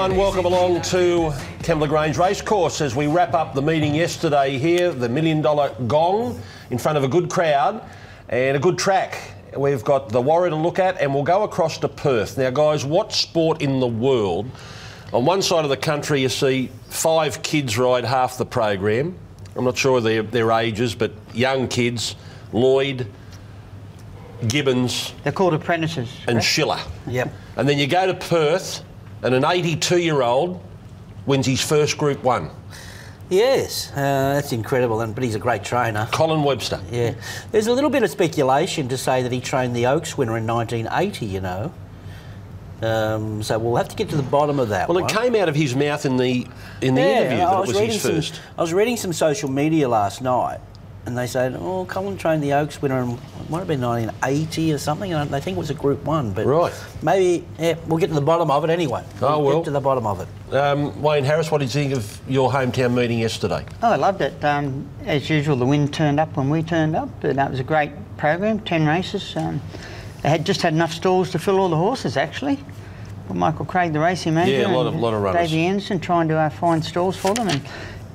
everyone. Welcome along to Kembla Grange Racecourse as we wrap up the meeting yesterday here, the Million Dollar Gong, in front of a good crowd and a good track. We've got the Warra to look at, and we'll go across to Perth. Now, guys, what sport in the world? On one side of the country, you see five kids ride half the program. I'm not sure their, their ages, but young kids, Lloyd, Gibbons, They're called apprentices. and Schiller. Yep. And then you go to Perth, and an 82 year old wins his first Group 1. Yes, uh, that's incredible, and but he's a great trainer. Colin Webster. Yeah, there's a little bit of speculation to say that he trained the Oaks winner in 1980. You know, um, so we'll have to get to the bottom of that. Well, it one. came out of his mouth in the in the Yeah, interview that it was was reading his some, first. I was reading some social media last night, and they said, "Oh, Colin trained the Oaks winner in it might have been 1980 or something." And they think it was a Group One, but Right. maybe yeah, we'll get to the bottom of it anyway. Oh, We'll well. get to the bottom of it. Um, Wayne Harris, what did you think of your hometown meeting yesterday? Oh, I loved it. Um, as usual, the wind turned up when we turned up, but that was a great program. Ten races. Um, they had just had enough stalls to fill all the horses actually. Well, Michael Craig, the racing manager, Yeah, a lot of- and lot of runners. Davey Anderson trying to uh, find stalls for them, and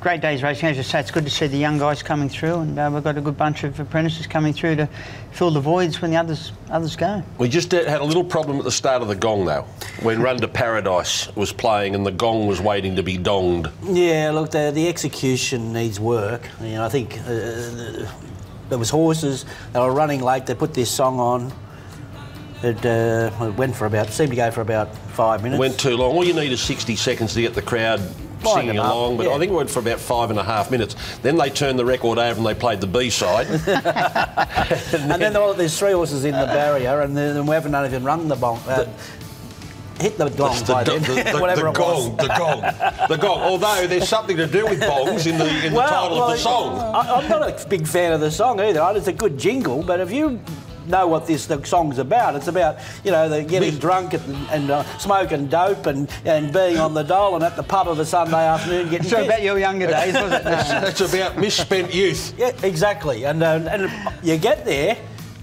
great days racing. As you say, it's good to see the young guys coming through, and uh, we've got a good bunch of apprentices coming through to fill the voids when the others others go. We just uh, had a little problem at the start of the gong, though, when Run to Paradise was playing and the gong was waiting to be donged. Yeah, look, the, the execution needs work. You know, I think uh, there was horses that were running late. They put this song on. It, uh, it went for about, seemed to go for about five minutes. Went too long. All you need is 60 seconds to get the crowd Wind singing them along, but yeah. I think it went for about five and a half minutes. Then they turned the record over and they played the B side. and then all, there's three horses in the barrier, and then we haven't even rung the bong. Uh, hit the gong the, the, the, whatever the it was. gong, the gong, the gong. Although there's something to do with bongs in the in the title of the song. I, I'm not a big fan of the song either. It's a good jingle, but if you know what this the song's about, it's about you know the getting This- drunk and, and uh, smoking dope and, and being on the dole and at the pub of a Sunday afternoon getting. So pissed. about your younger days, was it? No, no. It's about misspent youth. Yeah, exactly. And uh, and you get there.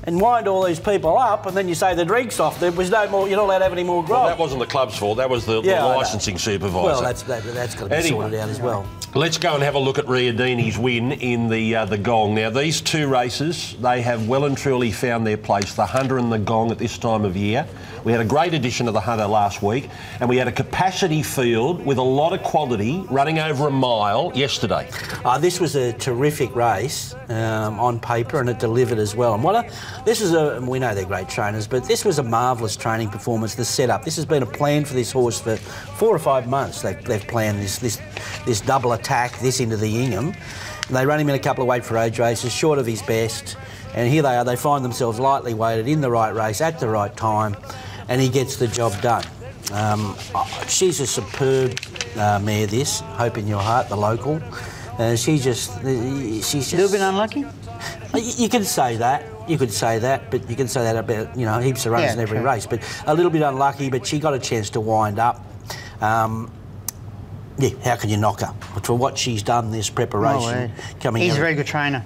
And wind all these people up, and then you say the drink's off. There was no more. You're not allowed to have any more grog. Well, that wasn't the club's fault. That was the, Yeah, the licensing supervisor. Well, that's that, that's got to be Anyway. sorted out as well. Let's go and have a look at Riodini's win in the uh, the Gong. Now, these two races, they have well and truly found their place. The Hunter and the Gong at this time of year. We had a great edition of the Hunter last week, and we had a capacity field with a lot of quality running over a mile yesterday. Uh, this was a terrific race um, on paper, and it delivered as well. And what a, this is a we know they're great trainers, but this was a marvellous training performance. The setup. This has been a plan for this horse for four or five months. They've, they've planned this this this double attack, this into the Ingham. And they run him in a couple of weight for age races, short of his best. And here they are. They find themselves lightly weighted in the right race at the right time, and he gets the job done. Um, she's a superb uh, mare. This hope in your heart, the local. Uh, she just, uh, she's just A little bit unlucky. You can say that. You could say that, but you can say that about you know heaps of runners Yeah, in every true. race. But a little bit unlucky, but she got a chance to wind up. Um, yeah, how can you knock her? For what she's done, this preparation Oh, yeah. coming. He's out- a very good trainer.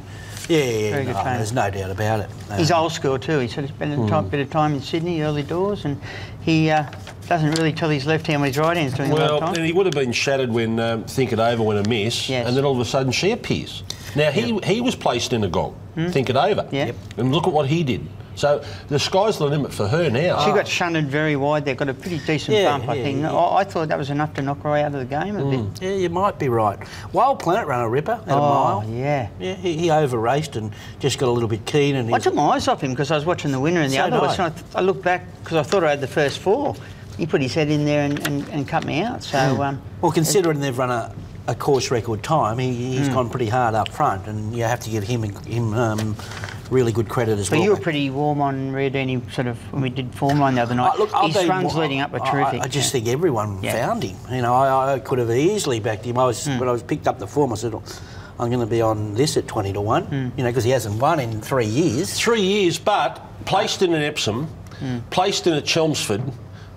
Yeah, yeah, yeah, very good no, trainer. There's no doubt about it. He's old school too. He said he spent a Hmm. time, bit of time in Sydney, early doors, and he uh, doesn't really tell his left hand what his right hand's doing a lot Well, of and he would have been shattered when um, Think It Over went a miss, Yes. and then all of a sudden she appears. Now he he was placed in a gong. Think It Over. Hmm? Yeah. Yep. And look at what he did. So the sky's the limit for her now. She got shunted very wide. They've got a pretty decent Yeah, bump, I think. yeah. I, I thought that was enough to knock her out of the game a bit. Yeah, you might be right. Wild Planet ran a ripper at a Oh, mile. yeah. Yeah, he, he over raced and just got a little bit keen. And I took my eyes off him because I was watching the winner and the So other did was. I. and I, th- I looked back because I thought I had the first four. He put his head in there and, and, and cut me out. So, Hmm. um, Well, considering they've run a, a course record time, he, Hmm. he's gone pretty hard up front, and you have to give him him um, really good credit as but well. But you were pretty warm on Riodini sort of when we did form line the other night. Uh, look, I'll his be- runs I- leading up were terrific. I, just yeah. think everyone Yeah. found him. You know, I, I could have easily backed him. I was Hmm. when I was picked up the form. I said, "Oh, I'm going to be on this at twenty to one. Hmm. You know, because he hasn't won in three years. Three years, but placed in an Epsom, placed in a Chelmsford,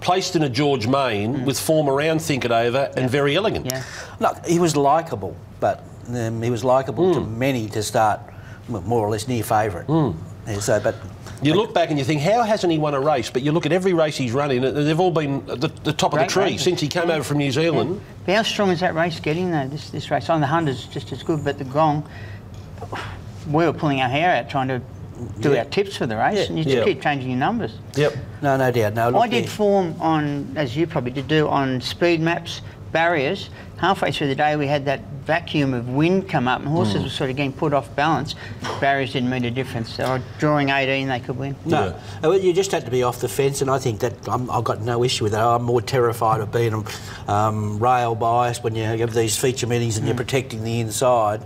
placed in a George Main mm. with form around Think It Over and very elegant. Yeah. Look, he was likable, but um, he was likable to mm. many to start, more or less near favourite. Mm. Yeah, so, but You look back and you think, how hasn't he won a race? But you look at every race he's run in, and they've all been the, the top of the tree races. since he came over from New Zealand. But how strong is that race getting though? This this race on the hundreds just as good, but the gong. We were pulling our hair out trying to do Yeah. our tips for the race, and you just keep changing your numbers. Yep. no, no doubt. No, look, I did yeah. form on, as you probably did do, on speed maps, barriers. Halfway through the day, we had that vacuum of wind come up, and horses Mm. were sort of getting put off balance. Barriers didn't mean a difference. So I- drawing 18, they could win. No, Uh, you just had to be off the fence, and I think that I'm, I've got no issue with that. I'm more terrified of being um, rail biased when you have these feature meetings and you're protecting the inside.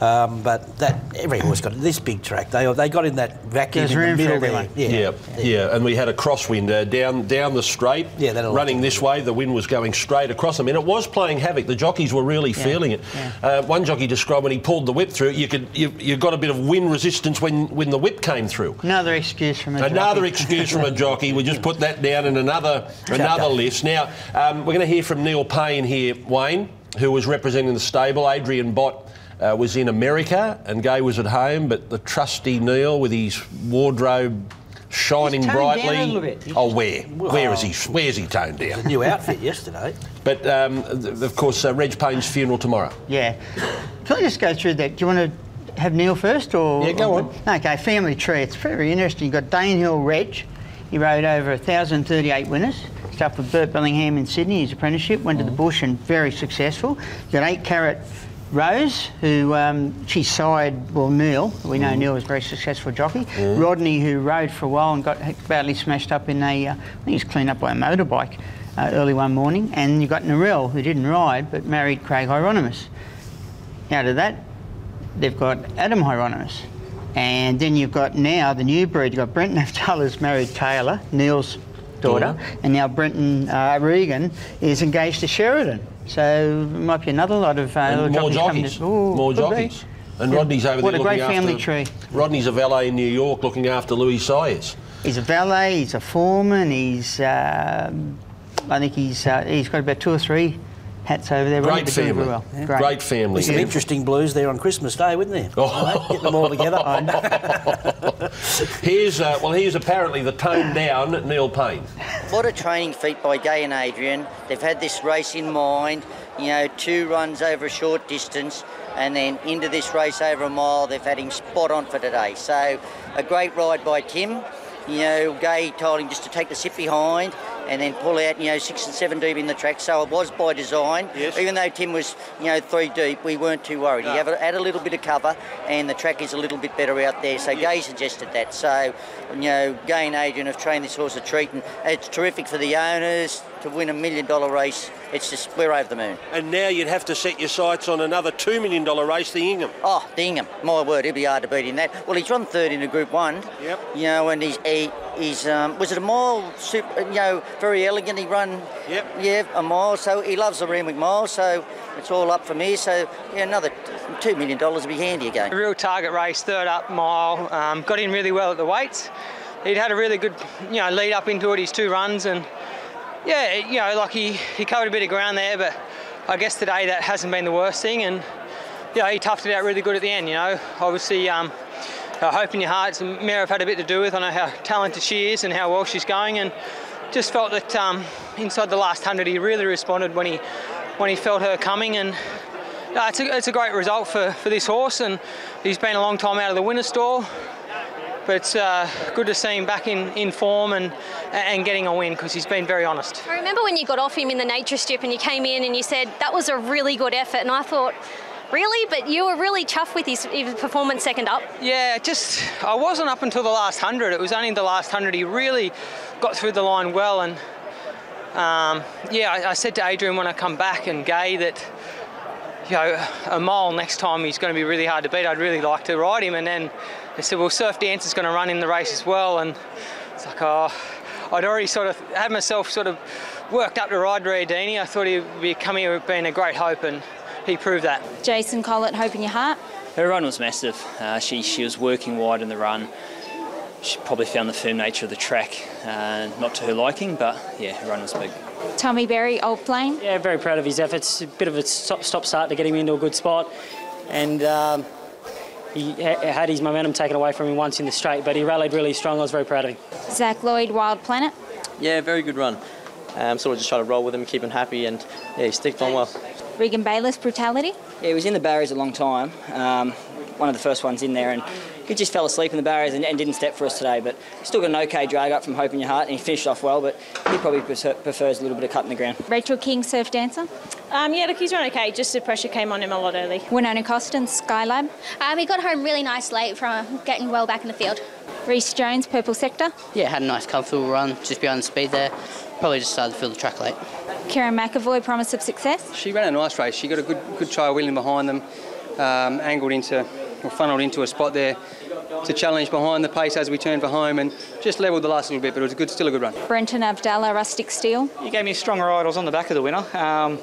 Um, but that every horse got this big track. They they got in that vacuum There's in the room for middle everyone. there. Yeah, yeah, and we had a crosswind uh, down down the straight, Yeah, running this way. The wind was going straight across them, and it was playing havoc. The jockeys were really feeling it. yeah. Uh, one jockey described when he pulled the whip through, you could you, you got a bit of wind resistance when when the whip came through. Another excuse from a Another jockey. excuse from a jockey. We just put that down in another another list. Now um, we're going to hear from Neil Payne here, Wayne, who was representing the stable. Adrian Bott uh, was in America, and Gai was at home. But the trusty Neil, with his wardrobe shining brightly. a. Oh, where? Where is he? Where's he toned down? New outfit yesterday. But um, of course, uh, Reg Payne's funeral tomorrow. Yeah. Can I just go through that? Do you want to have Neil first or? Yeah, go on. Okay, family tree. It's very interesting. You've got Dane Hill Reg. He rode over 1,038 winners. Started with Burt Bellingham in Sydney, his apprenticeship. Went to the bush and very successful. You've got eight carat Rose, who um, she side, well, Neil. We know Neil was a very successful jockey. Rodney, who rode for a while and got badly smashed up in a, uh, I think he was cleaned up by a motorbike uh, early one morning. And you've got Narelle, who didn't ride but married Craig Hyeronimus. Out of that, they've got Adam Hyeronimus. And then you've got now the new breed. You've got Brenton Avdulla's married Taylor, Neil's daughter, Daughter. and now Brenton uh, Regan is engaged to Sheridan. So there might be another lot of uh, more jockeys to- Ooh, more could be. jockeys. And Rodney's over What there a great family after. tree. Rodney's a valet in New York looking after Louis Sayers. He's a valet. He's a foreman. He's, um I think he's uh, he's got about two or three hats over there. Great family. very well. Great family. There's some interesting blues there on Christmas Day, wouldn't there? Oh. Getting them all together. Here's uh, well, here's apparently the toned down Neil Payne. What a training feat by Gai and Adrian. They've had this race in mind, you know, two runs over a short distance and then into this race over a mile. They've had him spot on for today. So a great ride by Tim. You know, Gai told him just to take the sit behind and then pull out, you know, six and seven deep in the track. So it was by design. Yes. Even though Tim was, you know, three deep, we weren't too worried. He had a, little bit of cover and the track is a little bit better out there. So Gai suggested that. So, you know, Gai and Adrian have trained this horse a treat and it's terrific for the owners to win a million dollar race. It's just, we're over the moon. And now you'd have to set your sights on another $2 million race, the Ingham. Oh, Dingham, my word, he'll be hard to beat in that. Well, he's run third in a Group One. Yep. You know, and he's he, he's um, was it a mile? Super, you know, very elegant. He run. Yep. Yeah, a mile. So he loves the Randwick mile. So it's all up from here. So yeah, another two million dollars would be handy again. A real target race, third up mile. Um, got in really well at the weights. He'd had a really good, you know, lead up into it. His two runs and yeah, you know, like he, he covered a bit of ground there, but I guess today that hasn't been the worst thing. And yeah, he toughed it out really good at the end. You know, obviously. Um, I hope in your hearts, mare I've had a bit to do with. I know how talented she is and how well she's going, and just felt that um, inside the last hundred, he really responded when he when he felt her coming, and uh, it's, a, it's a great result for, for this horse. And he's been a long time out of the winner's stall, but it's uh, good to see him back in, in form and and getting a win because he's been very honest. I remember when you got off him in the nature strip and you came in and you said that was a really good effort, and I thought. Really? But you were really chuffed with his, his performance second up? Yeah, just I wasn't up until the last hundred. It was only the last hundred he really got through the line well. And um, yeah, I, I, said to Adrian when I come back and Gai that you know a mile next time he's going to be really hard to beat. I'd really like to ride him. And then they said, well, Surf Dance is going to run in the race as well. And it's like, oh, I'd already sort of had myself sort of worked up to ride Riodini. I thought he'd be coming here being a great hope and he proved that. Jason Collett, Hope in Your Heart. Her run was massive. Uh, she, she was working wide in the run. She probably found the firm nature of the track uh, not to her liking, but yeah, her run was big. Tommy Berry, Old Flame. Yeah, very proud of his efforts. A bit of a stop, stop start to get him into a good spot. And um, he had his momentum taken away from him once in the straight, but he rallied really strong. I was very proud of him. Zach Lloyd, Wild Planet. Yeah, very good run. Um, sort of just try to roll with him, keep him happy, and yeah, he sticked on well. Regan Bayliss, Brutality. Yeah, he was in the barriers a long time. Um, one of the first ones in there, and he just fell asleep in the barriers and, and, didn't step for us today. But still got an okay drag up from Hope in Your Heart, and he finished off well. But he probably prefers a little bit of cut in the ground. Rachel King, Surf Dancer. Um, yeah, look, he's run okay. Just the pressure came on him a lot early. Winona Costin, Skylab. Um, he got home really nice late from getting well back in the field. Reese Jones, Purple Sector. Yeah, had a nice comfortable run, just behind the speed there. Probably just started to feel the track late. Kerrin McEvoy, promise of success. She ran a nice race. She got a good good trial wheeling behind them, um, angled into or funneled into a spot there to challenge behind the pace as we turned for home and just levelled the last little bit, but it was a good, still a good run. Brenton Avdulla, Rustic Steel. He gave me a strong ride. I was on the back of the winner. Um,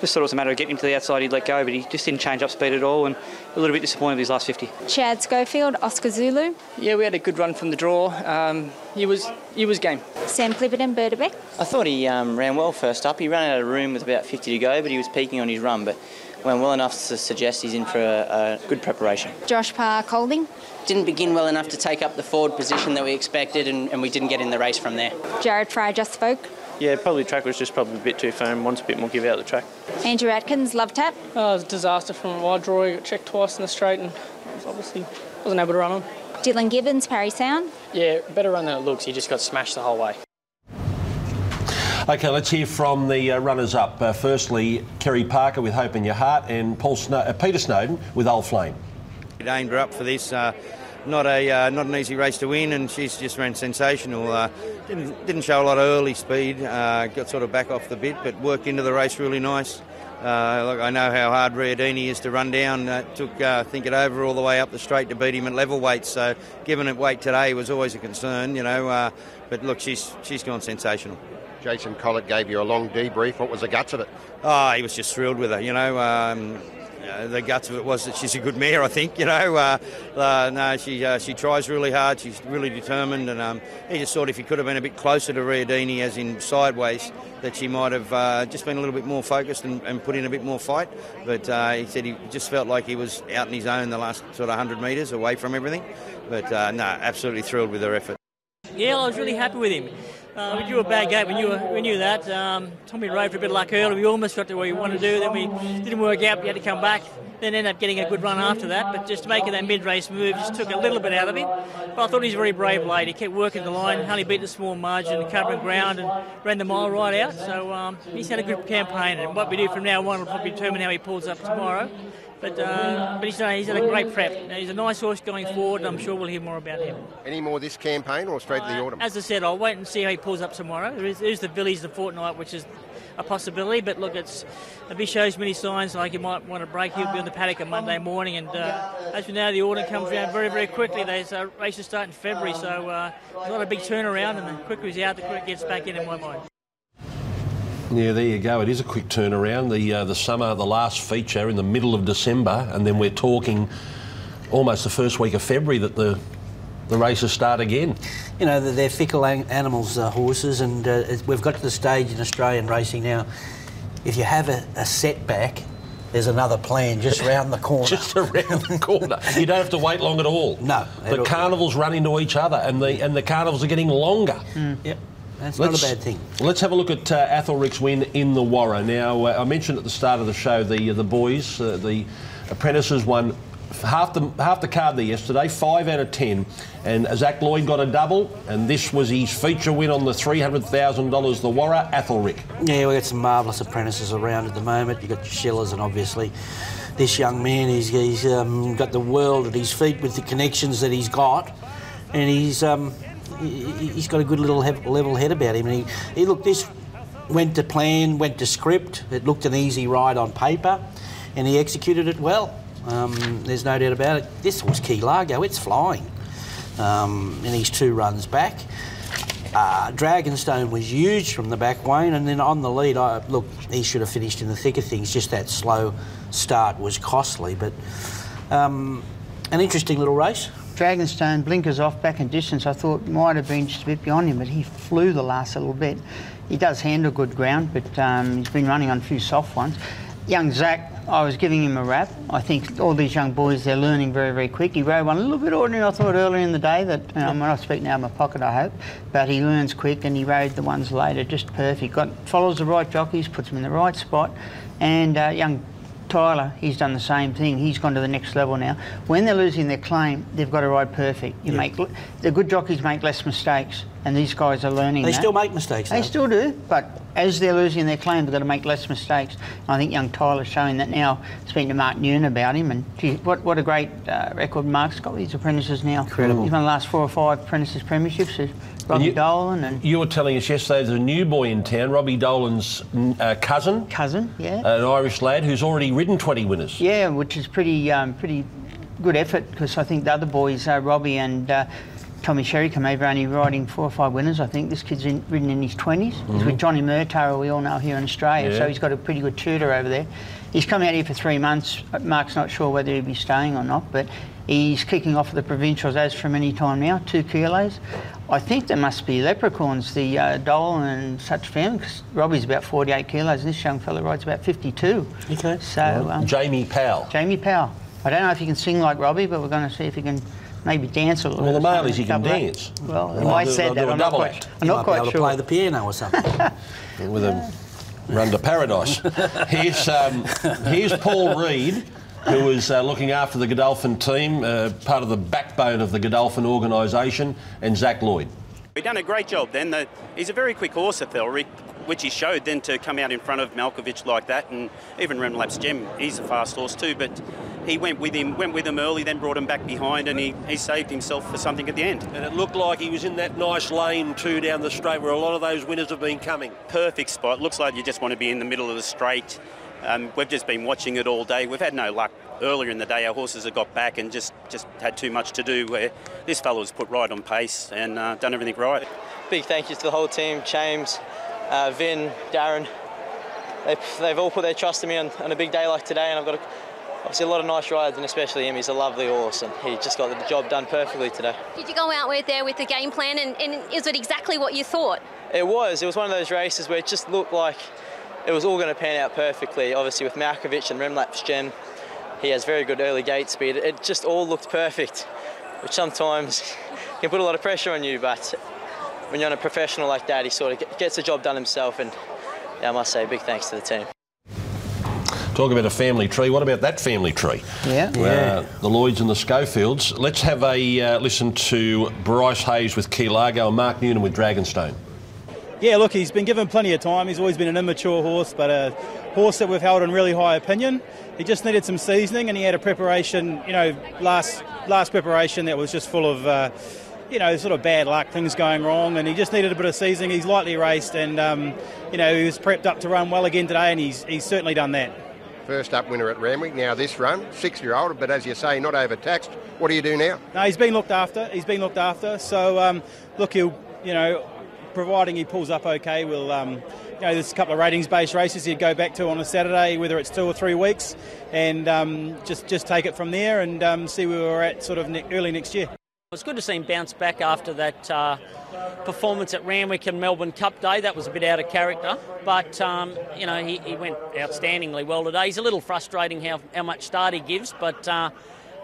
just thought it was a matter of getting him to the outside, he'd let go, but he just didn't change up speed at all and a little bit disappointed with his last 50. Chad Schofield, Oscar Zulu. Yeah, we had a good run from the draw. Um, he was he was game. Sam Clipperton, Berdebeck. I thought he um, ran well first up. He ran out of room with about 50 to go, but he was peaking on his run, but went well enough to suggest he's in for a, a good preparation. Josh Park Holding. Didn't begin well enough to take up the forward position that we expected, and, and we didn't get in the race from there. Jared Fry, Just Spoke. Yeah, probably the track was just probably a bit too firm. Wants a bit more give out the track. Andrew Adkins, Love Tap. Oh, it was a disaster from a wide draw. He got checked twice in the straight and obviously wasn't able to run on. Dylan Gibbons, Parry Sound. Yeah, better run than it looks. He just got smashed the whole way. Okay, let's hear from the uh, runners-up. Uh, firstly, Kerry Parker with Hope in Your Heart and Paul Snow- uh, Peter Snowden with Old Flame. It aimed her up for this. Not a uh, not an easy race to win, and she's just ran sensational. Uh, didn't didn't show a lot of early speed. Uh, got sort of back off the bit, but worked into the race really nice. Uh, look, I know how hard Riodini is to run down. Uh, took uh, think it over all the way up the straight to beat him at level weight. So given it weight today was always a concern, you know. Uh, but look, she's she's gone sensational. Jason Collett gave you a long debrief. What was the guts of it? Oh, he was just thrilled with her. You know, um, uh, the guts of it was that she's a good mare, I think. You know, uh, uh, no, she uh, she tries really hard. She's really determined, and um, he just thought if he could have been a bit closer to Riodini, as in sideways, that she might have uh, just been a little bit more focused and, and put in a bit more fight. But he said he just felt like he was out in his own the last sort of 100 metres away from everything. But no, absolutely thrilled with her effort. Yeah, I was really happy with him. Uh, we drew a bad gate. We knew we knew that. Um, Tommy rode for a bit of luck early. We almost got to where we wanted to do. Then we didn't work out. We had to come back. Then ended up getting a good run after that. But just making that mid-race move just took a little bit out of him. But I thought he was a very brave late. He kept working the line, only beat the small margin, covering ground, and ran the mile right out. So um, he's had a good campaign. And what we do from now on will probably determine how he pulls up tomorrow. But, uh, but he's, done, he's had a great prep. He's a nice horse going forward, and I'm sure we'll hear more about him. Any more this campaign or straight to the autumn? As I said, I'll wait and see how he pulls up tomorrow. There is, there is the Villies the fortnight, which is a possibility. But look, it's if he shows many signs like he might want to break, he'll be on the paddock on Monday morning. And uh, as we know, the autumn comes around very, very quickly. There's uh, races start in February, so uh, it's not a big turnaround. And the quicker he's out, the quicker he gets back in, in my mind. Yeah, there you go. It is a quick turnaround. The uh, the summer, the last feature in the middle of December, and then we're talking almost the first week of February that the the races start again. You know, they're fickle animals, uh, horses, and uh, we've got to the stage in Australian racing now. If you have a, a setback, there's another plan just round the corner. just around the corner. you don't have to wait long at all. No. The carnivals run into each other, and the and the carnivals are getting longer. Mm. Yep. That's not a bad thing. Let's have a look at uh, Athelric's win in the Warra. Now, uh, I mentioned at the start of the show the the boys, uh, the apprentices won half the half the card there yesterday, five out of ten, and Zach Lloyd got a double, and this was his feature win on the three hundred thousand dollars. The Warra Athelric. Yeah, we've got some marvellous apprentices around at the moment. You've got your Shillers and obviously this young man, he's, he's um, got the world at his feet with the connections that he's got, and he's um, he, he's got a good little level head about him. And he, he looked this went to plan, went to script. It looked an easy ride on paper, and he executed it well. Um, there's no doubt about it. This was Key Largo. It's flying. Um, and he's two runs back. Uh, Dragonstone was huge from the back, Wayne, and then on the lead, I, look, he should have finished in the thick of things. Just that slow start was costly, but um, an interesting little race. Dragonstone blinkers off back in distance. I thought might have been just a bit beyond him, but he flew the last little bit. He does handle good ground, but um, he's been running on a few soft ones. Young Zach, I was giving him a rap. I think all these young boys, they're learning very, very quick. He rode one a little bit ordinary, I thought, earlier in the day that, um, when I speak now in my pocket, I hope, but he learns quick and he rode the ones later just perfect. Got Follows the right jockeys, puts them in the right spot, and uh, young Tyler, he's done the same thing. He's gone to the next level now. When they're losing their claim, they've got to ride perfect. You Yeah. make the good jockeys make less mistakes, and these guys are learning. They that. still make mistakes, They though. still do, but as they're losing their claim, they've got to make less mistakes. I think young Tyler's showing that now. Speaking to Mark Newton about him, and gee, what what a great uh, record Mark's got with his apprentices now. Incredible. He's won the last four or five apprentices premierships. There's Robbie you- Dolan and You were telling us yesterday there's a new boy in town, Robbie Dolan's uh, cousin. Cousin, yeah. An Irish lad who's already ridden 20 winners. Yeah, which is pretty um, pretty good effort because I think the other boys, uh, Robbie and uh, Tommy Sherry, come over only riding four or five winners. I think this kid's in, ridden in his 20s. He's Mhm. with Johnny Murtagh, we all know here in Australia, Yeah. so he's got a pretty good tutor over there. He's come out here for three months. Mark's not sure whether he'll be staying or not, but he's kicking off the provincials as from any time now, two kilos. I think there must be leprechauns, the uh, Dolan and such family, because Robbie's about 48 kilos and this young fella rides about 52. Okay. So, um, Jamie Powell. Jamie Powell. I don't know if he can sing like Robbie, but we're going to see if he can maybe dance a little. Well, the bit. you can Double act. dance. Well, They'll I said that. do a I'm not quite, act. I'm He not might be quite able to sure. play the piano or something. with a run to paradise. here's, um, here's Paul Reed, who is uh, looking after the Godolphin team, uh, part of the backbone of the Godolphin organisation, and Zach Lloyd. He done a great job then. The, he's a very quick horse, Athelric, which he showed then to come out in front of Malkovich like that, and even Remlap's Gem, he's a fast horse too. But he went with him, went with him early, then brought him back behind, and he, he saved himself for something at the end. And it looked like he was in that nice lane too down the straight where a lot of those winners have been coming. Perfect spot. Looks like you just want to be in the middle of the straight. Um, we've just been watching it all day. We've had no luck. Earlier in the day, our horses had got back and just, just had too much to do. Where this fellow's put right on pace and uh, done everything right. Big thank you to the whole team, James, uh, Vin, Darren. They've, they've all put their trust in me on, on a big day like today, and I've got a, obviously a lot of nice rides, and especially him. He's a lovely horse, and he just got the job done perfectly today. Did you go out with there with the game plan, and, and is it exactly what you thought? It was. It was one of those races where it just looked like it was all going to pan out perfectly. Obviously, with Malkovich and Remlap's Gem, he has very good early gate speed. It just all looked perfect, which sometimes can put a lot of pressure on you. But when you're on a professional like that, he sort of gets the job done himself. And yeah, I must say, big thanks to the team. Talk about a family tree. What about that family tree? Yeah. Uh, the Lloyds and the Schofields. Let's have a uh, listen to Bryce Hayes with Key Largo and Mark Noonan with Dragonstone. Yeah, look, he's been given plenty of time. He's always been an immature horse, but a horse that we've held in really high opinion. He just needed some seasoning, and he had a preparation, you know, last last preparation that was just full of, uh, you know, sort of bad luck, things going wrong, and he just needed a bit of seasoning. He's lightly raced, and um, you know, he was prepped up to run well again today, and he's he's certainly done that. First up winner at Randwick. Now this run, six-year-old, but as you say, not overtaxed. What do you do now? No, he's been looked after. He's been looked after. So, um, look, he'll, you know, providing he pulls up okay, we'll, um, you know, there's a couple of ratings-based races he'd go back to on a Saturday, whether it's two or three weeks, and um, just just take it from there and um, see where we're at sort of ne- early next year. It was good to see him bounce back after that uh, performance at Randwick and Melbourne Cup Day. That was a bit out of character, but um, you know he, he went outstandingly well today. He's a little frustrating how, how much start he gives, but uh,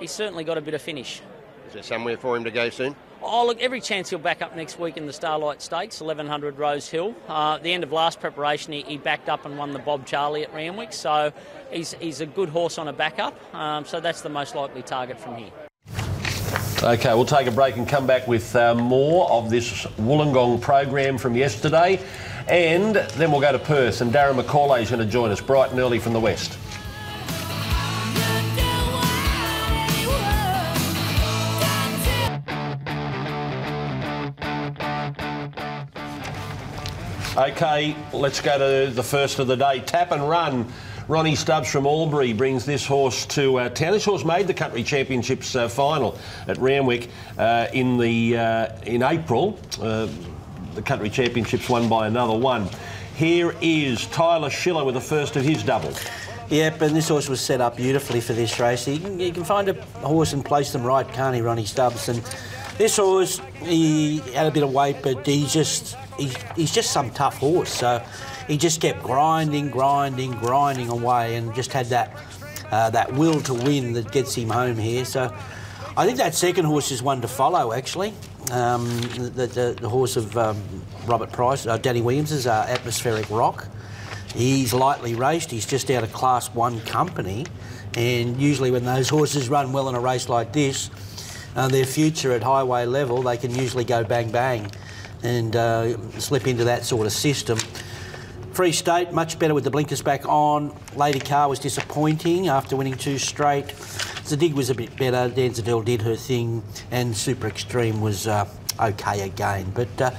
he's certainly got a bit of finish. Is there somewhere for him to go soon? Oh, look, every chance he'll back up next week in the Starlight Stakes, 1100 Rose Hill. Uh, the end of last preparation, he, he, backed up and won the Bob Charley at Randwick, so he's, he's a good horse on a backup, um, so that's the most likely target from here. Okay, we'll take a break and come back with uh, more of this Wollongong program from yesterday. And then we'll go to Perth, and Darren McCauley is going to join us bright and early from the west. Okay, let's go to the first of the day. Tap and run. Ronnie Stubbs from Albury brings this horse to uh, town. This horse made the country championships uh, final at Randwick uh, in the uh, in April. Uh, the country championships won by another one. Here is Tyler Schiller with the first of his double. Yep, and this horse was set up beautifully for this race. You can, can find a horse and place them right, can't he, Ronnie Stubbs? And this horse, he had a bit of weight, but he just he's, he's just some tough horse. So he just kept grinding, grinding, grinding away, and just had that uh, that will to win that gets him home here. So I think that second horse is one to follow. Actually, um, the, the, the, horse of um, Robert Price, uh, Danny Williams, is uh, Atmospheric Rock. He's lightly raced. He's just out of Class One company, and usually when those horses run well in a race like this, uh, their future at highway level, they can usually go bang bang and uh, slip into that sort of system. Free State, much better with the blinkers back on. Lady Car was disappointing after winning two straight. Zadig was a bit better. Danzadel did her thing, and Super Extreme was uh, okay again. But uh,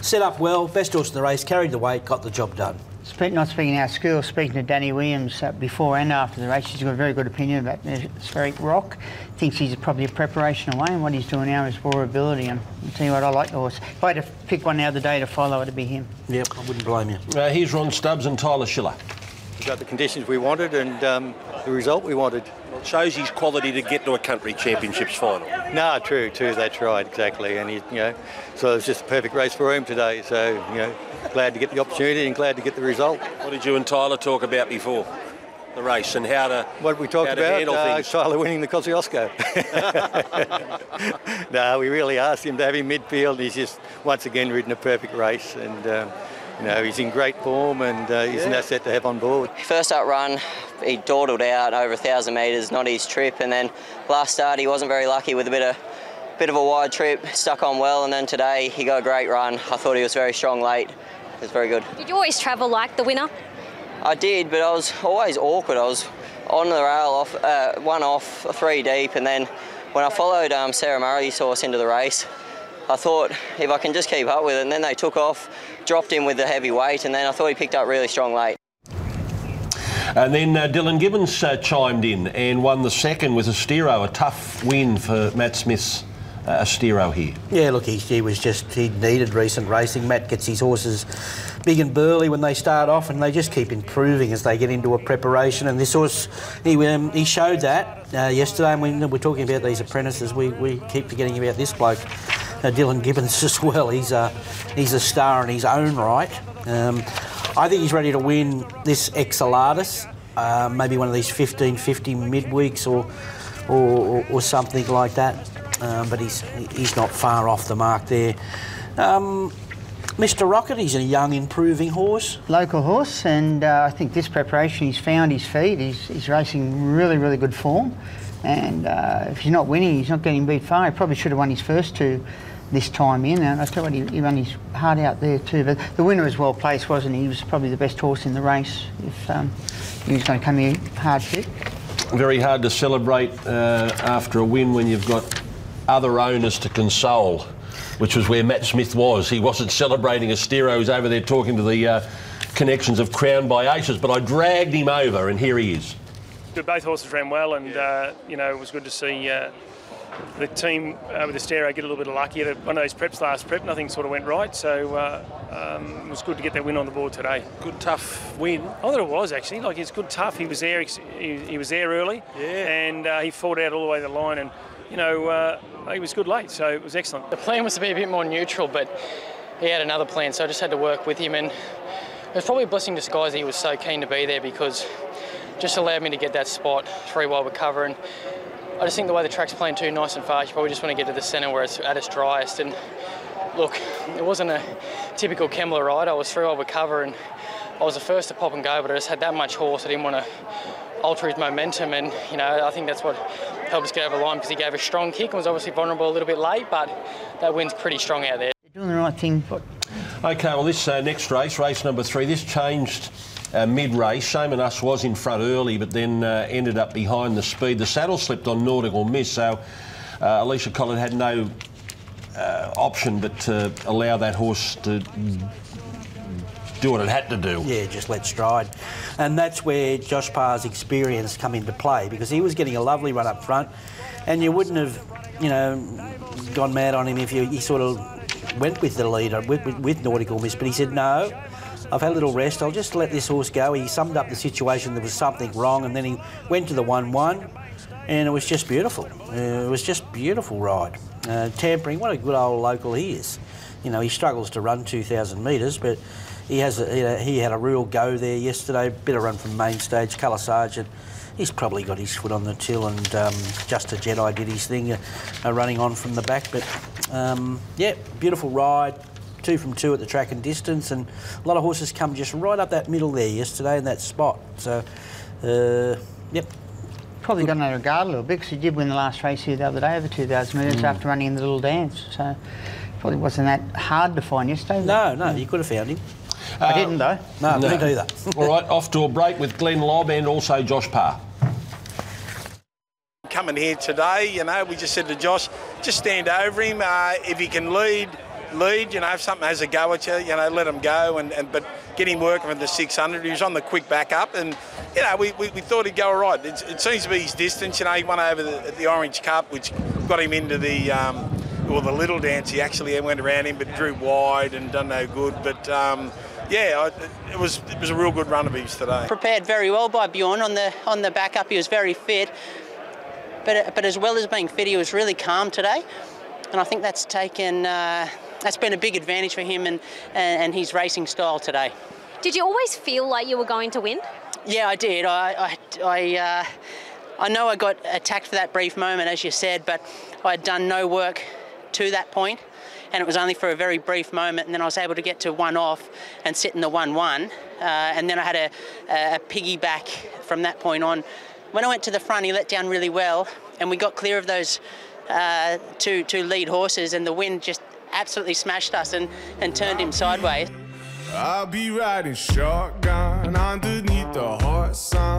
set up well, best horse in the race, carried the weight, got the job done. Not speaking our school, speaking to Danny Williams uh, before and after the race, he's got a very good opinion about Spheric Rock. Thinks he's probably a preparation away, and what he's doing now is raw ability. And I'll tell you what, I like the horse. If I had to pick one the other day to follow, it'd be him. Yep, I wouldn't blame you. Uh, here's Ron Stubbs and Tyler Schiller. We got the conditions we wanted and um, the result we wanted. Well, it shows his quality to get to a country championships final. No, true, true. That's right, exactly. And he, you know, so it was just a perfect race for him today. So you know, glad to get the opportunity and glad to get the result. What did you and Tyler talk about before? the race and how to what we talked about uh, Tyler winning the Kosciuszko. no, we really asked him to have him midfield. He's just once again ridden a perfect race and. Um, you know, he's in great form and uh, he's yeah. an asset to have on board. First up run, he dawdled out over a thousand metres, not his trip, and then last start he wasn't very lucky with a bit of bit of a wide trip, stuck on well, and then today he got a great run. I thought he was very strong late. It was very good. Did you always travel like the winner? I did, but I was always awkward. I was on the rail, off uh, one off, three deep, and then when I followed um, Sarah Murray's horse into the race, I thought if I can just keep up with it, and then they took off, dropped him with the heavy weight, and then I thought he picked up really strong late. And then uh, Dylan Gibbons uh, chimed in and won the second with Astero, a tough win for Matt Smith's uh, Astero here. Yeah, look, he, he was just, he needed recent racing. Matt gets his horses big and burly when they start off, and they just keep improving as they get into a preparation. And this horse, he, um, he showed that uh, yesterday. And when we're talking about these apprentices, we, we keep forgetting about this bloke, uh, Dylan Gibbons, as well. He's a, he's a star in his own right. Um, I think he's ready to win this Exeladus, uh, maybe one of these 1550 midweeks or, or, or something like that. Um, but he's he's not far off the mark there. Um, Mr. Rocket, he's a young, improving horse. Local horse, and uh, I think this preparation he's found his feet. He's, he's racing really, really good form. And uh, if he's not winning, he's not getting beat far. He probably should have won his first two this time in. And I tell you what, he, he ran his heart out there too. But the winner was well placed, wasn't he? He was probably the best horse in the race if um, he was going to come here hard fit. Very hard to celebrate uh, after a win when you've got other owners to console which was where Matt Smith was. He wasn't celebrating Astero, he was over there talking to the uh, connections of Crown by Aces, but I dragged him over, and here he is. Both horses ran well, and uh, you know it was good to see uh, the team uh, with Astero get a little bit of luck. lucky. At one of those preps last prep, nothing sort of went right, so uh, um, it was good to get that win on the board today. Good tough win. I thought it was actually. Like it's good tough. He was there. He, he was there early, yeah, and uh, he fought out all the way to the line and you know, uh, he was good late, so it was excellent. The plan was to be a bit more neutral, but he had another plan, so I just had to work with him. And it was probably a blessing in disguise that he was so keen to be there because just allowed me to get that spot three while we're covering. I just think the way the track's playing too nice and fast, you probably just want to get to the centre where it's at its driest. And look, it wasn't a typical Kembla ride. I was through over cover and I was the first to pop and go, but I just had that much horse. I didn't want to alter his momentum, and you know I think that's what helped us get over the line because he gave a strong kick and was obviously vulnerable a little bit late, but that wind's pretty strong out there. Doing the right thing. Okay, well, this uh, next race, race number three, this changed uh, mid-race. Shaman Us was in front early, but then uh, ended up behind the speed. The saddle slipped on Nautical Miss, so uh, Alicia Collin had no uh, option but to allow that horse to do what it had to do. Yeah, just let stride. And that's where Josh Parr's experience come into play because he was getting a lovely run up front and you wouldn't have, you know, gone mad on him if you, he sort of went with the leader, with, with, with Nautical Miss, but he said, no, I've had a little rest, I'll just let this horse go. He summed up the situation, there was something wrong, and then he went to the 1-1, and it was just beautiful. Uh, it was just beautiful ride. Uh, tampering, what a good old local he is. You know, he struggles to run 2,000 metres, but he has a, he had a- he had a real go there yesterday. Bit of run from main stage. Colour Sergeant, he's probably got his foot on the till, and um, Just a Jedi did his thing, uh, uh, running on from the back. But um, yeah, beautiful ride. Two from two at the track and distance, and a lot of horses come just right up that middle there yesterday in that spot. So, uh, yep, probably got under guard a little bit because he did win the last race here the other day over 2,000 metres Mm. after running in the little dance. So probably wasn't that hard to find yesterday. No, no, you could have found him. I didn't though. No, me neither. All right, off to a break with Glenn Lobb and also Josh Parr. coming here today, you know, we just said to Josh, just stand over him. Uh, if he can lead, lead. You know, if something has a go at you, you know, let him go. And, and but get him working for the 600. He was on the quick back up, and you know, we, we, we thought he'd go all right. It, it seems to be his distance. You know, he won over the, the Orange Cup, which got him into the. Um, well, the little dance, he actually went around him, but drew wide and done no good. But um, yeah, I, it was it was a real good run of his today. prepared very well by Bjorn on the on the backup. He was very fit, but but as well as being fit, he was really calm today, and I think that's taken uh, that's been a big advantage for him and, and and his racing style today. Did you always feel like you were going to win? Yeah, I did. I I I, uh, I know I got attacked for that brief moment, as you said, but I had done no work to that point, and it was only for a very brief moment. And then I was able to get to one off and sit in the one-one, uh, and then I had a, a piggyback from that point on. When I went to the front, he let down really well, and we got clear of those uh, two two lead horses, and the wind just absolutely smashed us and, and turned him sideways. I'll be riding shotgun underneath the hot sun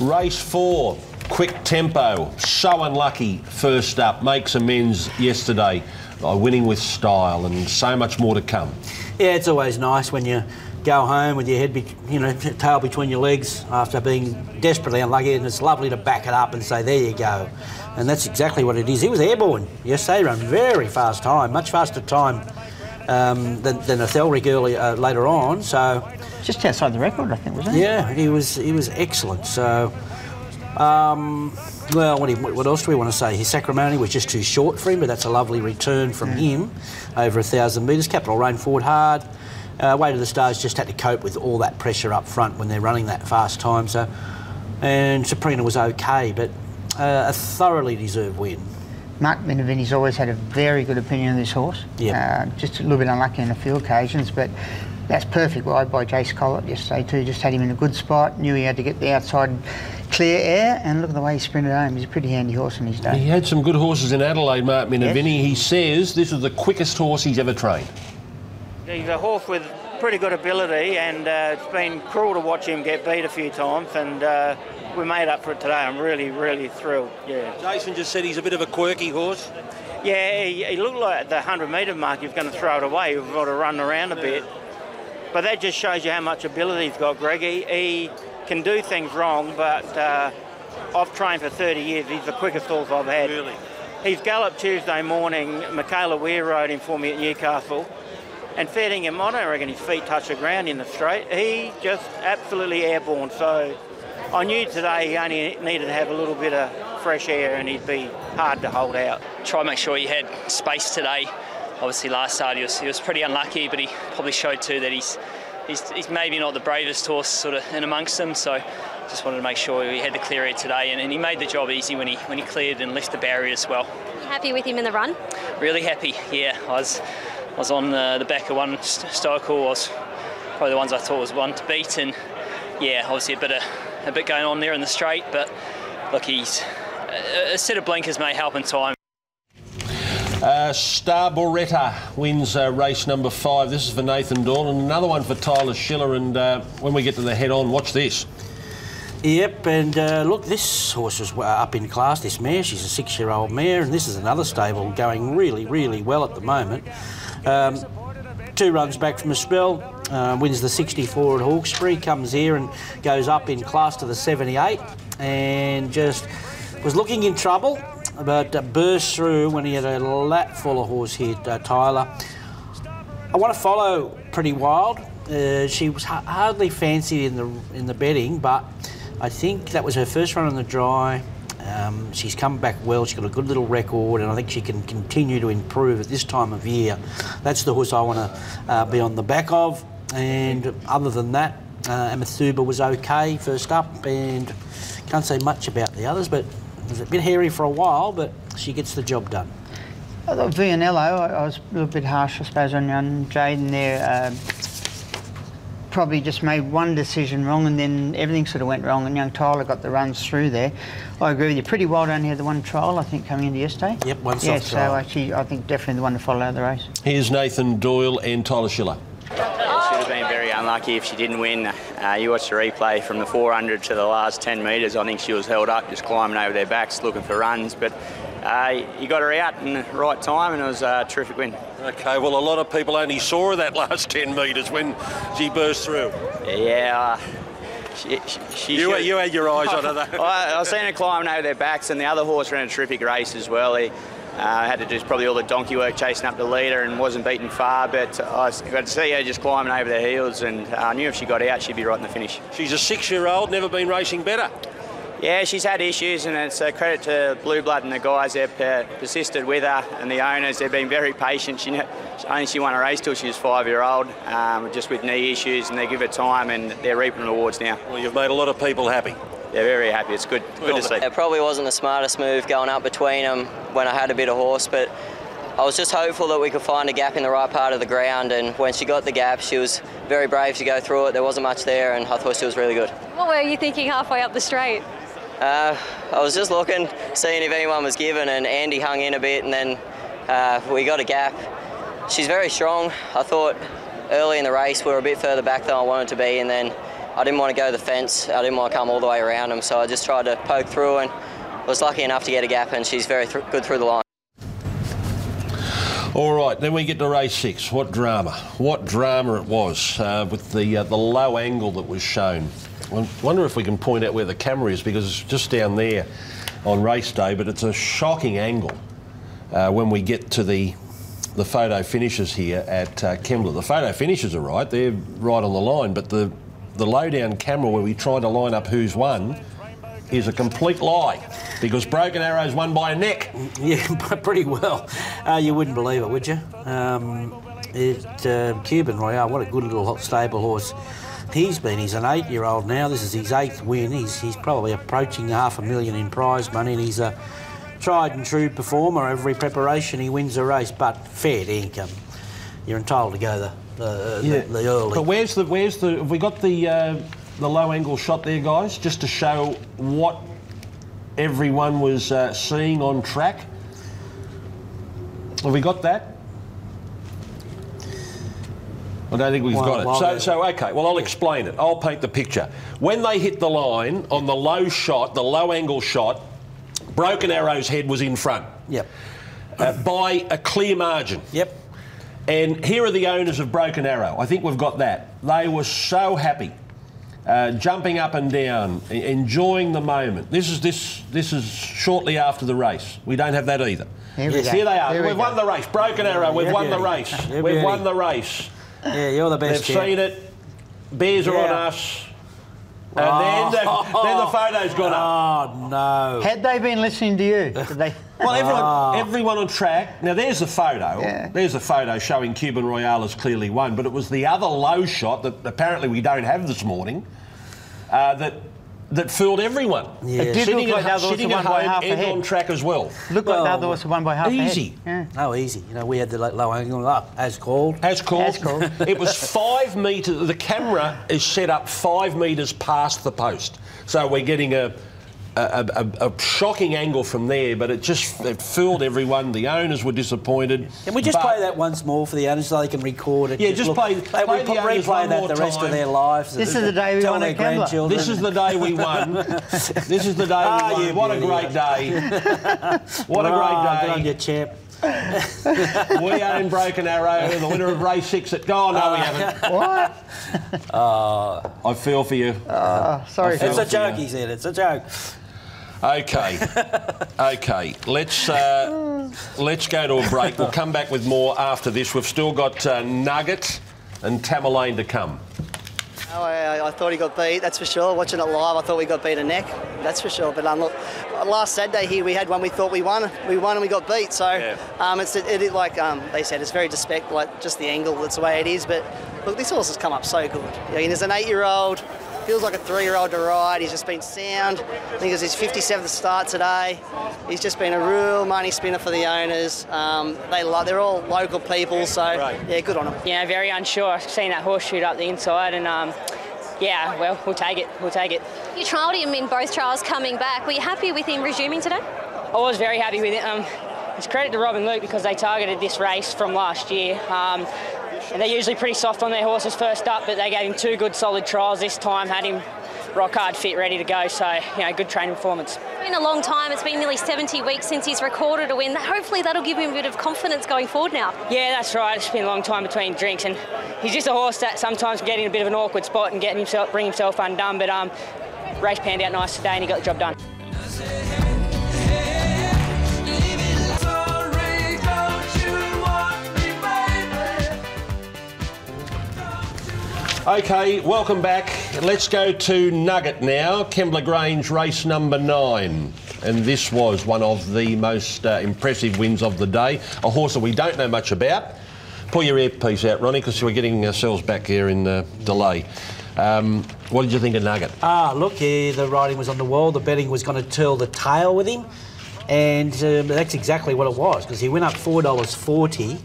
Race four, quick tempo. So unlucky first up. Makes amends yesterday by winning with style and so much more to come. Yeah, it's always nice when you go home with your head, be, you know, tail between your legs after being desperately unlucky, and it's lovely to back it up and say, "There you go," and that's exactly what it is. He was airborne yesterday, ran very fast time, much faster time um, than, than a Thelrick early uh, later on. So just outside the record, I think, wasn't it? Yeah, he was he was excellent. So. Um, well, what, you- what else do we want to say? His Sacramento was just too short for him, but that's a lovely return from him over a thousand metres. Capital Rain forward hard. Uh, Way to the Stars just had to cope with all that pressure up front when they're running that fast time. So, and Sabrina was okay, but uh, a thoroughly deserved win. Mark Minervini's always had a very good opinion of this horse. Yeah. Uh, just a little bit unlucky on a few occasions, but that's perfect ride by Jace Collett yesterday too. Just had him in a good spot. Knew he had to get the outside clear air, and look at the way he sprinted home. He's a pretty handy horse in his day. He had some good horses in Adelaide, Mark Minervini. He says this was the quickest horse he's ever trained. He's a horse with pretty good ability, and uh, it's been cruel to watch him get beat a few times, and uh, we made up for it today. I'm really, really thrilled. Yeah. Jason just said he's a bit of a quirky horse. Yeah, he, he looked like at the 100 metre mark he was going to throw it away. He was going to run around a bit. But that just shows you how much ability he's got, Greg. He, he can do things wrong, but uh, I've trained for 30 years. He's the quickest horse I've had. Really? He's galloped Tuesday morning. Michaela Weir rode him for me at Newcastle. And feeding him, I don't reckon his feet touch the ground in the straight. He just absolutely airborne. So I knew today he only needed to have a little bit of fresh air and he'd be hard to hold out. Try to make sure he had space today. Obviously, last start he was, he was pretty unlucky, but he probably showed too that he's he's, he's maybe not the bravest horse sort of in amongst them. So just wanted to make sure we had the clear air today, and, and he made the job easy when he when he cleared and left the barrier as well. Happy with him in the run? Really happy. Yeah, I was I was on the, the back of one Stoical was probably the ones I thought was one to beat, and yeah, obviously a bit of a bit going on there in the straight, but look, he's a, a set of blinkers may help in time. Uh, Star Boretta wins uh, race number five. This is for Nathan Doyle, and another one for Tyler Schiller. And uh, when we get to the head on, watch this. Yep, and uh, look, this horse is uh, up in class, this mare. She's a six year old mare, and this is another stable going really, really well at the moment. Um, two runs back from a spell, uh, wins the 64 at Hawkesbury, comes here and goes up in class to the 78, and just was looking in trouble, but uh, burst through when he had a lap full of horse here, uh, Tyler. I want to follow Pretty Wild. Uh, she was ha- hardly fancied in the in the betting, but I think that was her first run on the dry. Um, she's come back well. She's got a good little record, and I think she can continue to improve at this time of year. That's the horse I want to uh, be on the back of. And other than that, uh, Amathuba was okay first up, and can't say much about the others, but it was a bit hairy for a while, but she gets the job done. Vianello, I, was a little bit harsh, I suppose, on young Jaden there. Um, probably just made one decision wrong and then everything sort of went wrong and young Tyler got the runs through there. I agree with you. Pretty wild only had the one trial, I think, coming into yesterday. Yep, one Yeah, soft so trial. actually I think definitely the one to follow out of the race. Here's Nathan Doyle and Tyler Schiller. She should have been very unlucky if she didn't win. Uh, you watched the replay from the 400 to the last 10 metres. I think she was held up, just climbing over their backs, looking for runs. But uh, you got her out in the right time, and it was a terrific win. Okay, well, a lot of people only saw her that last 10 metres when she burst through. Yeah. Uh, she, she, she You- you had your eyes on her, though. I, I've seen her climbing over their backs, and the other horse ran a terrific race as well. He uh, had to do probably all the donkey work chasing up the leader and wasn't beaten far, but I got to see her just climbing over their heels, and I knew if she got out, she'd be right in the finish. She's a six-year-old, never been racing better. Yeah, she's had issues, and it's a credit to Blue Blood and the guys. They've uh, persisted with her, and the owners. They've been very patient. She only she won a race till she was five-year-old, um, just with knee issues, and they give her time, and they're reaping rewards now. Well, you've made a lot of people happy. They're very happy. It's good, good to see. It probably wasn't the smartest move going up between them when I had a bit of horse, but I was just hopeful that we could find a gap in the right part of the ground. And when she got the gap, she was very brave to go through it. There wasn't much there, and I thought she was really good. What were you thinking halfway up the straight? Uh, I was just looking, seeing if anyone was given, and Andy hung in a bit, and then uh, we got a gap. She's very strong. I thought early in the race we were a bit further back than I wanted to be, and then I didn't want to go the fence. I didn't want to come all the way around them, so I just tried to poke through and was lucky enough to get a gap, and she's very th- good through the line. All right, then we get to race six. What drama? What drama it was uh, with the uh, the low angle that was shown. I wonder if we can point out where the camera is because it's just down there on race day, but it's a shocking angle uh, when we get to the the photo finishes here at uh, Kembla. The photo finishes are right; they're right on the line, but the the low down camera where we try to line up who's won is a complete lie because Broken Arrow's won by a neck. Yeah, pretty well. Uh, you wouldn't believe it, would you? Um, it, uh, Cuban Royale, what a good little hot stable horse. He's been, he's an eight year old now. This is his eighth win. He's, he's probably approaching half a million in prize money, and he's a tried and true performer. Every preparation he wins a race, but fair income. You're entitled to go the, the, Yeah. the, the early. But where's the where's the have we got the uh, the low angle shot there, guys, just to show what everyone was uh, seeing on track? Have we got that? I don't think we've Well, got it. well, so, so okay. Well, I'll explain it. I'll paint the picture. When they hit the line on the low shot, the low angle shot, Broken Arrow's head was in front. Yep. Uh, by a clear margin. Yep. And here are the owners of Broken Arrow. I think we've got that. They were so happy, uh, jumping up and down, e- enjoying the moment. This is this this is shortly after the race. We don't have that either. Here yes, here they are. Here we we've go. won the race. Broken Arrow. We've Yeah, won the race. We've won the race. Yeah, you're the best. They've Champ. seen it. Bears are on us. And then, the, then the photo's gone up. Oh no! Had they been listening to you? Did they? Well, everyone, Ah. everyone on track. Now, there's the photo. Yeah. There's a photo showing Cuban Royale has clearly won, but it was the other low shot that apparently we don't have this morning uh, that that fooled everyone. Yeah. It did sitting look like at, the other sitting at by home half and ahead. on track as well. Looked like the other was one by half ahead. Easy. Yeah. Oh, easy. You know, we had the like, low angle up as called. As called. As called. it was five metres. The camera is set up five metres past the post, so we're getting a. A, a, a shocking angle from there, but it just it fooled everyone. The owners were disappointed. Can we just play that once more for the owners so they can record it? Yeah, just play- They play will the owners replay one that more the rest time. of their lives. This is the day we won their grandchildren. This is the day we won. this is the day we Ah, won. you What a beauty. great day. What a great Good on day. you, champ. we own Broken Arrow, the winner of race six at. Oh, no, we haven't. What? Uh, I feel for you. Oh, sorry. Feel It's a joke, you. he said. It's a joke. Okay, okay. Let's uh, let's go to a break. We'll come back with more after this. We've still got uh, Nugget and Tamerlane to come. Oh, I, I thought he got beat, that's for sure. Watching it live, I thought we got beat a neck, that's for sure. But um, look, last Saturday here we had one we thought we won, we won and we got beat. So um, it's it, it, like um, they said, it's very disrespect, like just the angle, that's the way it is. But look, this horse has come up so good. I mean, there's an eight-year-old, feels like a three-year-old to ride. He's just been sound. I think it was his 57th start today. He's just been a real money spinner for the owners. Um, they love, they're all local people, so yeah, good on them. Yeah, very unsure. I've seen that horse shoot up the inside, and um, yeah, well, we'll take it. We'll take it. You trialled him in both trials coming back. Were you happy with him resuming today? I was very happy with it. Um, it's credit to Rob and Luke because they targeted this race from last year. Um, and they're usually pretty soft on their horses first up, but they gave him two good solid trials this time, had him rock hard fit, ready to go. So, you know, good training performance. It's been a long time. It's been nearly 70 weeks since he's recorded a win. Hopefully that'll give him a bit of confidence going forward now. Yeah, that's right. It's been a long time between drinks, and he's just a horse that sometimes can get in a bit of an awkward spot and get himself, bring himself undone. But um, race panned out nice today, and he got the job done. Okay, welcome back. Let's go to Nugget now. Kembla Grange race number nine. And this was one of the most uh, impressive wins of the day. A horse that we don't know much about. Pull your earpiece out, Ronnie, because we're getting ourselves back here in uh, delay. Um, what did you think of Nugget? Ah, look, yeah, the riding was on the wall. The betting was going to tell the tail with him, and um, that's exactly what it was because he went up four dollars forty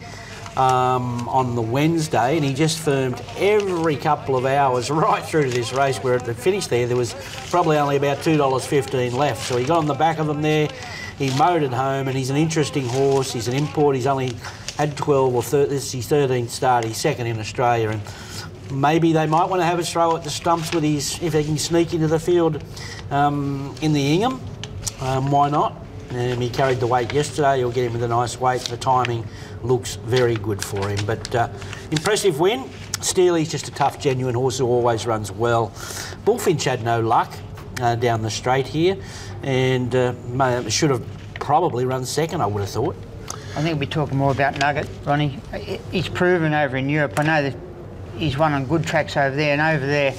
um, on the Wednesday, and he just firmed every couple of hours right through to this race. Where at the finish there, there was probably only about two dollars fifteen left. So he got on the back of them there. He mowed it home, and he's an interesting horse. He's an import. He's only had 12 or 13, this is his 13th start. He's second in Australia, and maybe they might want to have a throw at the stumps with his if they can sneak into the field um, in the Ingham. Um, why not? Um, he carried the weight yesterday. He'll get him with a nice weight. The timing looks very good for him. But uh, impressive win. Steely's just a tough, genuine horse who always runs well. Bullfinch had no luck uh, down the straight here, and uh, should have probably run second. I would have thought. I think we'll be talking more about Nugget, Ronnie. He's proven over in Europe. I know that he's won on good tracks over there, and over there,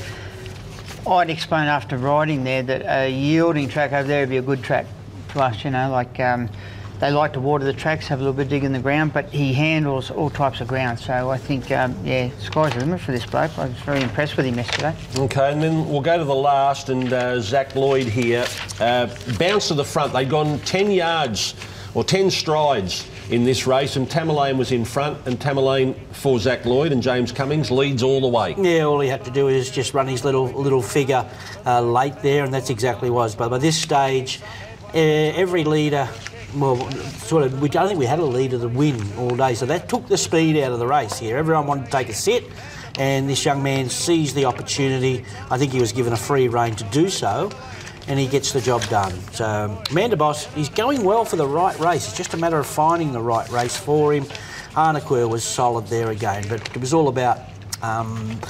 I'd explain after riding there that a yielding track over there would be a good track to us, you know, like um, they like to water the tracks, have a little bit of dig in the ground, but he handles all types of ground. So I think, um, yeah, sky's the limit for this bloke. I was very impressed with him yesterday. Okay, and then we'll go to the last, and uh, Zach Lloyd here. Uh, bounce to the front. They'd gone 10 yards or 10 strides in this race, and Tamerlane was in front, and Tamerlane for Zach Lloyd, and James Cummings leads all the way. Yeah, all he had to do is just run his little little figure uh, late there, and that's exactly what it was. But by this stage, uh, every leader, well, sort of, we, I think we had a leader to win all day, so that took the speed out of the race here. Everyone wanted to take a sit, and this young man seized the opportunity. I think he was given a free rein to do so. And he gets the job done. So, Amanda Boss, he's going well for the right race. It's just a matter of finding the right race for him. Arnequer was solid there again, but it was all about um,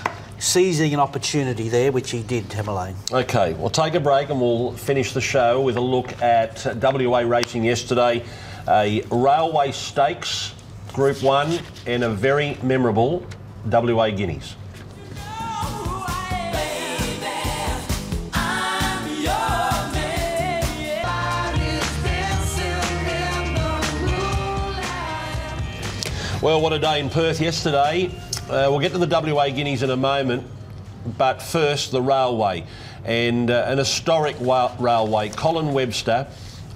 seizing an opportunity there, which he did, Tamerlane. Okay, we'll take a break and we'll finish the show with a look at WA racing yesterday, a Railway Stakes Group 1 and a very memorable WA Guineas. Well, what a day in Perth yesterday. Uh, we'll get to the WA Guineas in a moment, but first the railway and uh, an historic wa- railway. Colin Webster.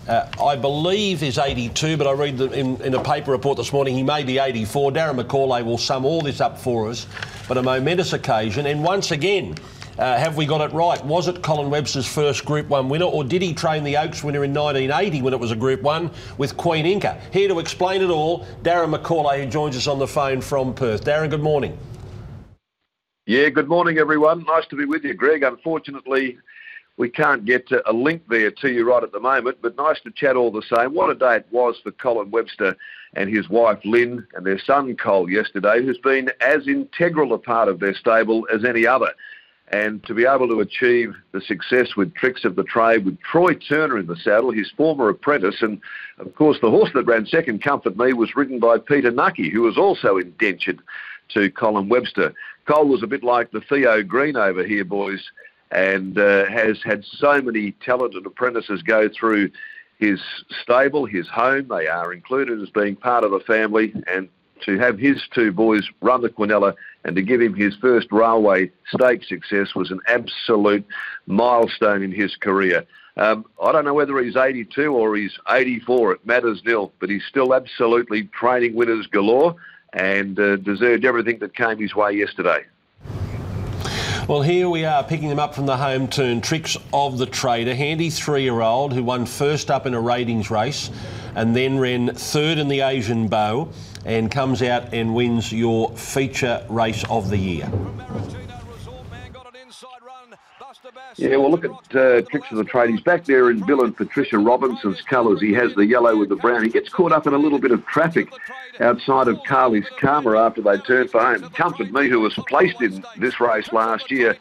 Uh, I believe is 82, but I read in, in a paper report this morning he may be 84. Darren McAullay will sum all this up for us. But a momentous occasion, and once again, uh, have we got it right? Was it Colin Webster's first Group 1 winner, or did he train the Oaks winner in 1980 when it was a Group 1 with Queen Inca? Here to explain it all, Darren McAullay, who joins us on the phone from Perth. Darren, good morning. Yeah, good morning, everyone. Nice to be with you, Greg. Unfortunately, we can't get a link there to you right at the moment, but nice to chat all the same. What a day it was for Colin Webster and his wife Lynn and their son Cole yesterday, who's been as integral a part of their stable as any other. And to be able to achieve the success with Tricks of the Trade, with Troy Turner in the saddle, his former apprentice, and of course the horse that ran second, Comfort Me, was ridden by Peter Knuckey, who was also indentured to Colin Webster. Cole was a bit like the Theo Green over here, boys and uh, has had so many talented apprentices go through his stable, his home. They are included as being part of the family, and to have his two boys run the Quinella and to give him his first railway stake success was an absolute milestone in his career. Um, I don't know whether he's 82 or he's 84. It matters nil, but he's still absolutely training winners galore and uh, deserved everything that came his way yesterday. Well, here we are picking them up from the home turn. Tricks of the Trade, a handy three-year-old who won first up in a ratings race and then ran third in the Asian Beau and comes out and wins your feature race of the year. Yeah, well, look at uh, Tricks of the Trade. He's back there in Bill and Patricia Robinson's colours. He has the yellow with the brown. He gets caught up in a little bit of traffic outside of Carly's Karma after they turn for home. Comfort Me, who was placed in this race last year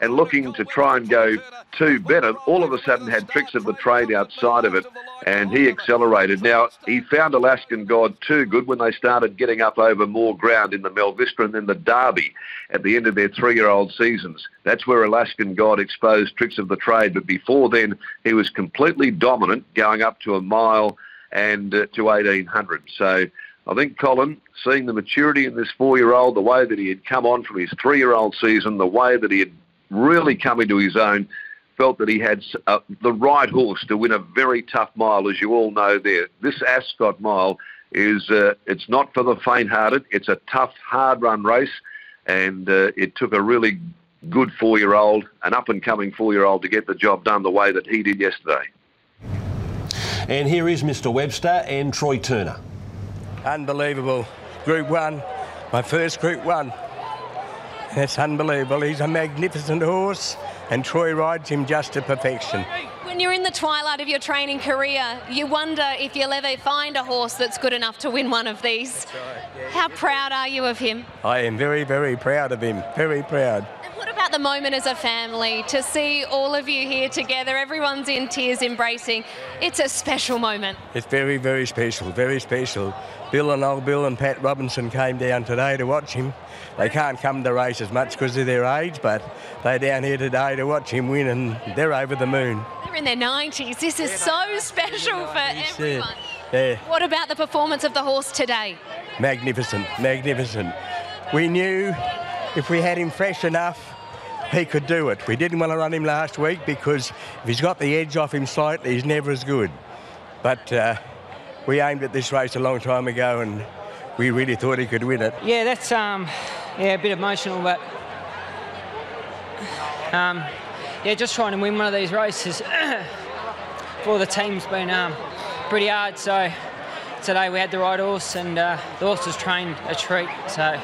and looking to try and go two better, all of a sudden had Tricks of the Trade outside of it and he accelerated. Now, he found Alaskan God too good when they started getting up over more ground in the Melvista and then the Derby at the end of their three-year-old seasons. That's where Alaskan God exposed Tricks of the Trade, but before then he was completely dominant going up to a mile and uh, to 1800. So I think Colin, seeing the maturity in this four-year-old, the way that he had come on from his three-year-old season, the way that he had really coming to his own, felt that he had uh, the right horse to win a very tough mile, as you all know. There, this Ascot mile is uh, it's not for the faint-hearted. It's a tough, hard-run race, and uh, it took a really good four-year-old, an up-and-coming four-year-old, to get the job done the way that he did yesterday. And here is Mr. Webster and Troy Turner. Unbelievable. Group one, my first Group one. That's unbelievable. He's a magnificent horse, and Troy rides him just to perfection. When you're in the twilight of your training career, you wonder if you'll ever find a horse that's good enough to win one of these. How proud are you of him? I am very, very proud of him. Very proud. What about the moment as a family to see all of you here together? Everyone's in tears, embracing. It's a special moment. It's very, very special. Very special. Bill and old Bill and Pat Robinson came down today to watch him. They can't come to race as much because of their age, but they're down here today to watch him win, and they're over the moon. They're in their 90s. This is so special for everyone. Yeah, What about the performance of the horse today? magnificent, magnificent. We knew if we had him fresh enough, he could do it. We didn't want to run him last week because if he's got the edge off him slightly, he's never as good. But uh, we aimed at this race a long time ago, and we really thought he could win it. Yeah, that's um, yeah, a bit emotional, but um, yeah, just trying to win one of these races for the team's been um, pretty hard. So today we had the right horse, and uh, the horse was trained a treat. So.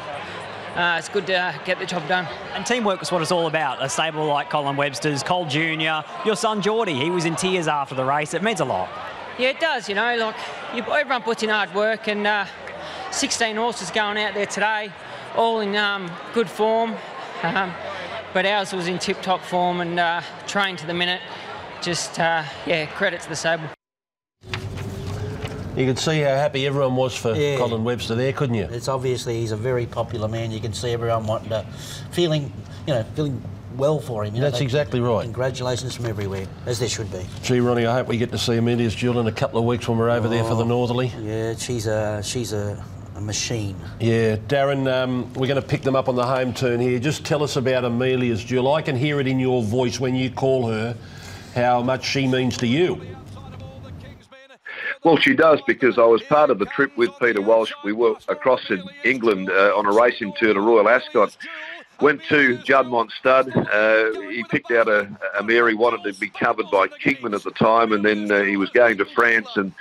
Uh, it's good to uh, get the job done. And teamwork is what it's all about. A stable like Colin Webster's, Cole Jr., your son Geordie, he was in tears after the race. It means a lot. Yeah, it does. You know, like you, everyone puts in hard work, and uh, 16 horses going out there today, all in um, good form. Um, but ours was in tip-top form and uh, trained to the minute. Just uh, yeah, credit to the stable. You could see how happy everyone was for Yeah. Colin Webster there, couldn't you? It's obviously he's a very popular man. You can see everyone wanting to, feeling, you know, feeling well for him. You know, That's exactly right. Congratulations from everywhere, as there should be. Gee, Ronnie, I hope we get to see Amelia's Jewel in a couple of weeks when we're over there for the Oh, Northerly. Yeah, she's a she's a a machine. Yeah, Darren, um, we're going to pick them up on the home turn here. Just tell us about Amelia's Jewel. I can hear it in your voice when you call her, how much she means to you. Well, she does because I was part of the trip with Peter Walsh. We were across in England uh, on a racing tour to Royal Ascot. Went to Juddmonte Stud. Uh, he picked out a, a mare he wanted to be covered by Kingman at the time, and then uh, he was going to France and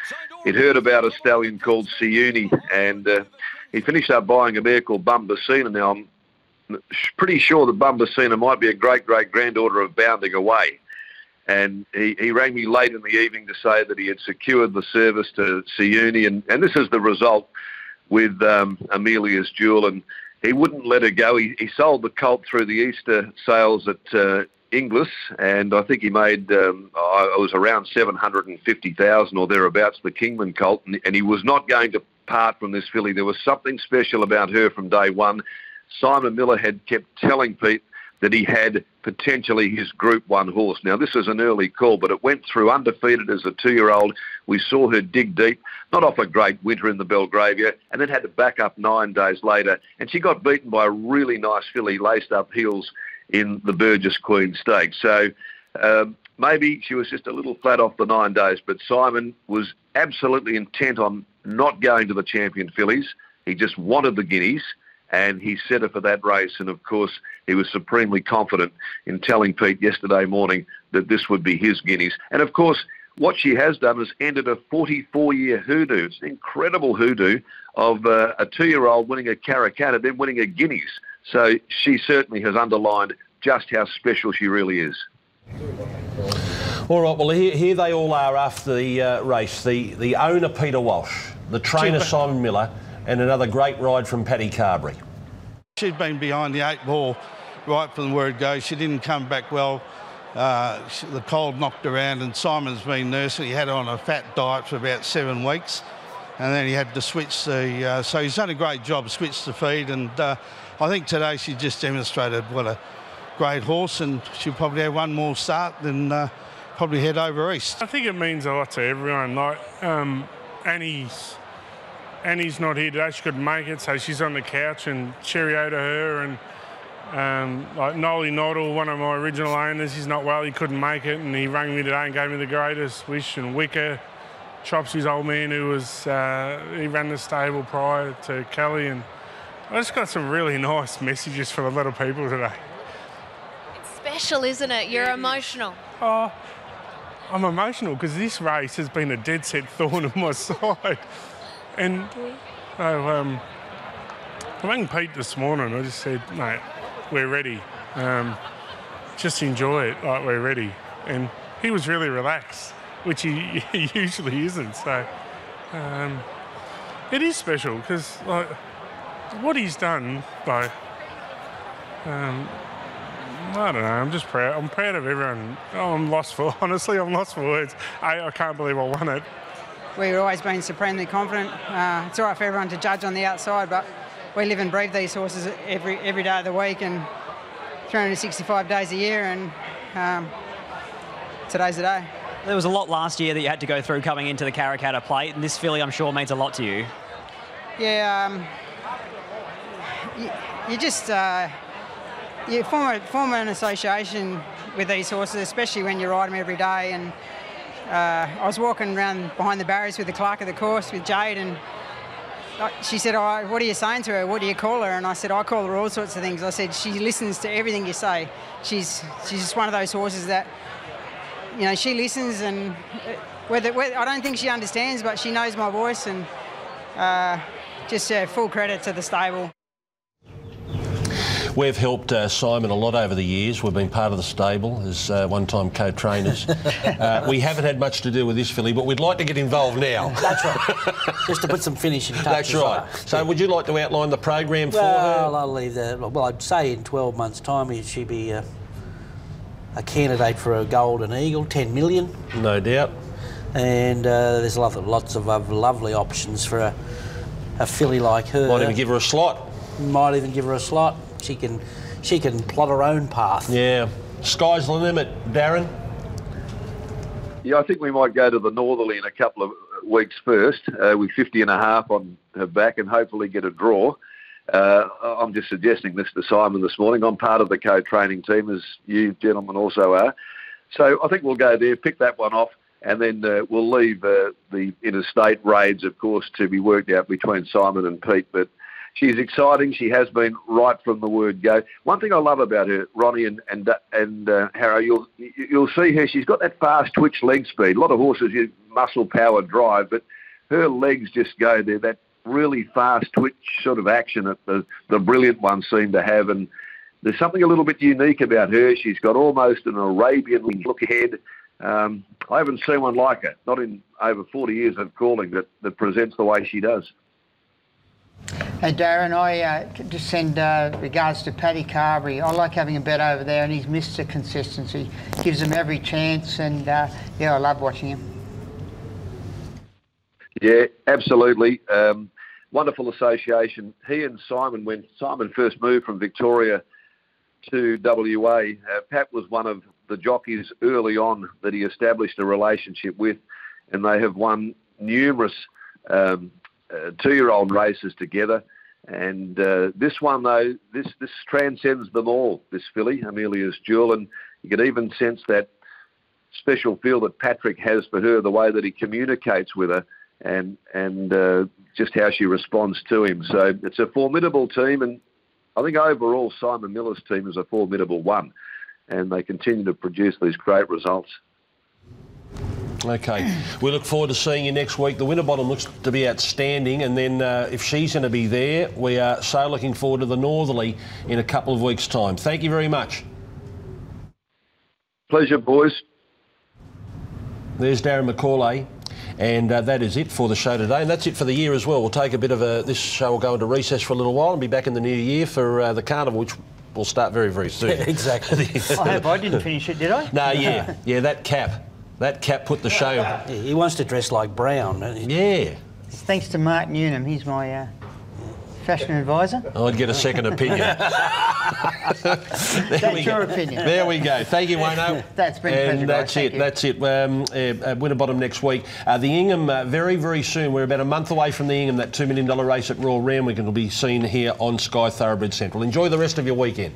he'd heard about a stallion called Siyouni, and uh, he finished up buying a mare called Bumbacina. Now, I'm pretty sure that Bumbacina might be a great great granddaughter of Bounding Away. And he, he rang me late in the evening to say that he had secured the service to Siyouni, and, and this is the result with um, Amelia's Jewel. And he wouldn't let her go. He, he sold the colt through the Easter sales at uh, Inglis, and I think he made um, I was around seven hundred and fifty thousand or thereabouts. The Kingman colt, and, and he was not going to part from this filly. There was something special about her from day one. Simon Miller had kept telling Pete that he had potentially his Group 1 horse. Now, this is an early call, but it went through undefeated as a two-year-old. We saw her dig deep, not off a great winter in the Belgravia, and then had to back up nine days later. And she got beaten by a really nice filly, laced up heels in the Burgess Queen Stakes. So um, maybe she was just a little flat off the nine days, but Simon was absolutely intent on not going to the champion fillies. He just wanted the guineas and he set her for that race. And of course, he was supremely confident in telling Pete yesterday morning that this would be his guineas. And of course, what she has done is ended a 44-year hoodoo. It's an incredible hoodoo of uh, a two-year-old winning a Karrakatta, then winning a Guineas. So she certainly has underlined just how special she really is. All right, well, here, here they all are after the uh, race. The, the owner, Peter Walsh, the trainer, Simon Miller, and another great ride from Paddy Carbery. She'd been behind the eight ball right from the word go. She didn't come back well. Uh, she, the cold knocked around, and Simon's been nursing. He had her on a fat diet for about seven weeks, and then he had to switch the. Uh, so he's done a great job, switch the feed, and uh, I think today she just demonstrated what a great horse, and she'll probably have one more start, then uh, probably head over east. I think it means a lot to everyone. Like um, Annie's, Annie's not here today; she couldn't make it, so she's on the couch, and cheerio to her. And um, like Nolly Noddle, one of my original owners, he's not well; he couldn't make it, and he rang me today and gave me the greatest wish. And Wicker, Chopsy's old man, who was uh, he ran the stable prior to Kelly, and I just got some really nice messages from a lot of people today. It's special, isn't it? You're emotional. Oh, I'm emotional because this race has been a dead set thorn in my side. And oh, um, I rang Pete this morning. I just said, mate, we're ready. Um, just enjoy it like we're ready. And he was really relaxed, which he, he usually isn't. So um, it is special because like what he's done, though, um, I don't know. I'm just proud. I'm proud of everyone. Oh, I'm lost for honestly. I'm lost for words. I, I can't believe I won it. We've always been supremely confident. Uh, it's all right for everyone to judge on the outside, but we live and breathe these horses every every day of the week and 365 days a year, and um, today's the day. There was a lot last year that you had to go through coming into the Karrakatta plate, and this filly, I'm sure, means a lot to you. Yeah, um, you, you just uh, you form, a, form an association with these horses, especially when you ride them every day. And uh, I was walking around behind the barriers with the clerk of the course with Jade, and she said, oh, "What are you saying to her? What do you call her?" And I said, "I call her all sorts of things." I said, "She listens to everything you say. She's she's just one of those horses that." You know, she listens, and uh, whether, whether I don't think she understands, but she knows my voice, and uh, just uh, full credit to the stable. We've helped uh, Simon a lot over the years. We've been part of the stable as uh, one-time co-trainers. uh, we haven't had much to do with this filly, but we'd like to get involved now. That's right. Just to put some finishing touches That's right. So would you like to outline the program for well, her? I'll leave that. Well, I'd say in 12 months' time she'd be a, a candidate for a golden eagle, 10 million. No doubt. And uh, there's lots of, lots of lovely options for a, a filly like her. Might even give her a slot. Might even give her a slot she can she can plot her own path. Yeah, sky's the limit, Darren. Yeah, I think we might go to the Northerly in a couple of weeks first uh, with 50 and a half on her back and hopefully get a draw. Uh, I'm just suggesting this to Simon this morning. I'm part of the co-training team, as you gentlemen also are. So I think we'll go there, pick that one off, and then uh, we'll leave uh, the interstate raids, of course, to be worked out between Simon and Pete. But she's exciting. She has been right from the word go. One thing I love about her, Ronnie and and and uh, Harrow, you'll you'll see her. She's got that fast twitch leg speed. A lot of horses use muscle power drive, but her legs just go there. That really fast twitch sort of action that the the brilliant ones seem to have, and there's something a little bit unique about her. She's got almost an Arabian look ahead. Um, I haven't seen one like her, not in over 40 years of calling, that, that presents the way she does. Hey Darren, I uh, just send uh, regards to Paddy Carbery. I like having a bet over there, and he's Mr. Consistency. Gives him every chance, and uh, yeah, I love watching him. Yeah, absolutely. Um, wonderful association. He and Simon, when Simon first moved from Victoria to WA, uh, Pat was one of the jockeys early on that he established a relationship with, and they have won numerous um, uh, two-year-old races together. And uh, this one, though, this this transcends them all. This filly, Amelia's Jewel, and you can even sense that special feel that Patrick has for her, the way that he communicates with her, and and uh, just how she responds to him. So it's a formidable team, and I think overall Simon Miller's team is a formidable one, and they continue to produce these great results. Okay. We look forward to seeing you next week. The Winterbottom looks to be outstanding, and then uh, if she's going to be there, we are so looking forward to the Northerly in a couple of weeks' time. Thank you very much. Pleasure, boys. There's Darren McAullay. And uh, that is it for the show today, and that's it for the year as well. We'll take a bit of a. This show will go into recess for a little while and be back in the new year for uh, the carnival, which will start very, very soon. exactly. I hope I didn't finish it, did I? No, yeah, yeah. That cap, that cap put the show. Yeah, he wants to dress like Brown. Yeah. Thanks to Mark Newnham. He's my uh, fashion advisor. I'd get a second opinion. That's your opinion. There we go. Thank you, Wayno. That's been a and pleasure, that's guys. it. Thank you. That's it. Um, uh, uh, Winterbottom next week. Uh, the Ingham uh, very, very soon. We're about a month away from the Ingham. That two million dollar race at Royal Randwick will be seen here on Sky Thoroughbred Central. Enjoy the rest of your weekend.